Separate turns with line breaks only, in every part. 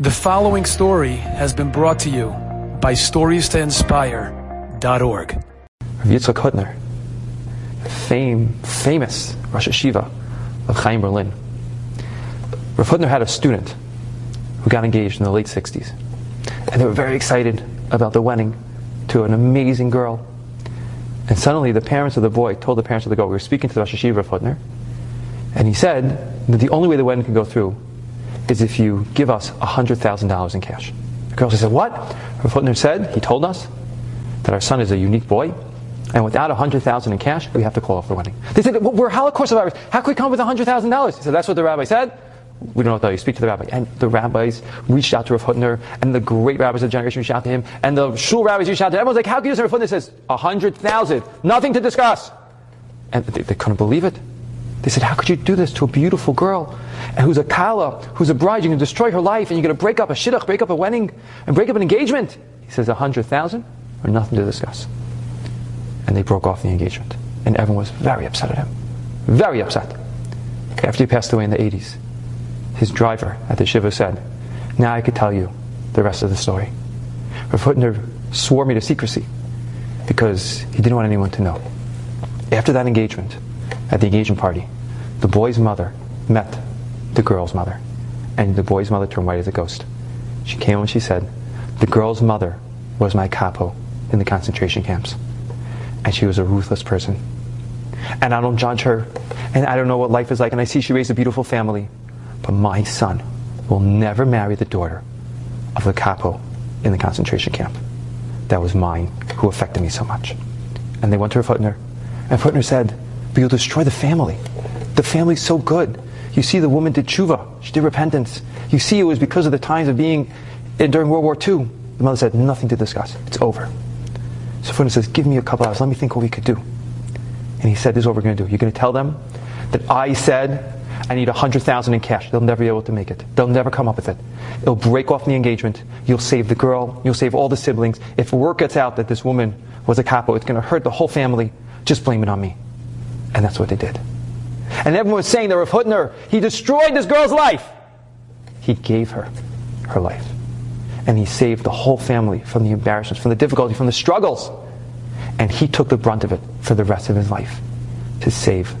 The following story has been brought to you by StoriesToInspire.org.
Rav Yitzchak Hutner, fame, famous Rosh Yeshiva of Chaim Berlin. Rav Hutner had a student who got engaged in the late 60s. And they were very excited about the wedding to an amazing girl. And suddenly the parents of the boy told the parents of the girl, we were speaking to the Rosh Yeshiva of Hutner, and he said that the only way the wedding can go through is if you give us $100,000 in cash. The girl said, What? Hutner said, he told us that our son is a unique boy, and without 100000 in cash, we have to call off the wedding. They said, We're Holocaust survivors. How can we come with $100,000? He said, That's what the rabbi said. We don't know that is. Speak to the rabbi. And the rabbis reached out to Rav Hutner, and the great rabbis of the generation reached out to him, and the shul rabbis reached out to him. Everyone's like, How can you say Rav Hutner says, 100000 Nothing to discuss. And they, they couldn't believe it. They said, How could you do this to a beautiful girl? And who's a kala, who's a bride, you can destroy her life, and you're going to break up a shidduch, break up a wedding, and break up an engagement. He says, A hundred thousand or nothing to discuss. And they broke off the engagement. And everyone was very upset at him. Very upset. After he passed away in the 80s, his driver at the Shiva said, Now I could tell you the rest of the story. Rav Hutner swore me to secrecy because he didn't want anyone to know. After that engagement, at the engagement party, the boy's mother met the girl's mother. And the boy's mother turned white as a ghost. She came and she said, The girl's mother was my capo in the concentration camps. And she was a ruthless person. And I don't judge her. And I don't know what life is like. And I see she raised a beautiful family. But my son will never marry the daughter of the capo in the concentration camp. That was mine, who affected me so much. And they went to her Hutner. And Hutner said, But you'll destroy the family. The family's so good. You see, the woman did tshuva. She did repentance. You see, it was because of the times of being eh, during World War II. The mother said, nothing to discuss. It's over. So Hutner says, give me a couple hours. Let me think what we could do. And he said, this is what we're going to do. You're going to tell them that I said I need a hundred thousand in cash. They'll never be able to make it. They'll never come up with it. It'll break off the engagement. You'll save the girl. You'll save all the siblings. If word gets out that this woman was a capo, it's going to hurt the whole family. Just blame it on me. And that's what they did. And everyone was saying that Rav Hutner, he destroyed this girl's life. He gave her her life. And he saved the whole family from the embarrassments, from the difficulty, from the struggles. And he took the brunt of it for the rest of his life to save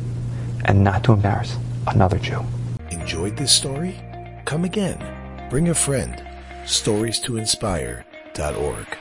and not to embarrass another Jew.
Enjoyed this story? Come again. Bring a friend. Stories to inspire.org.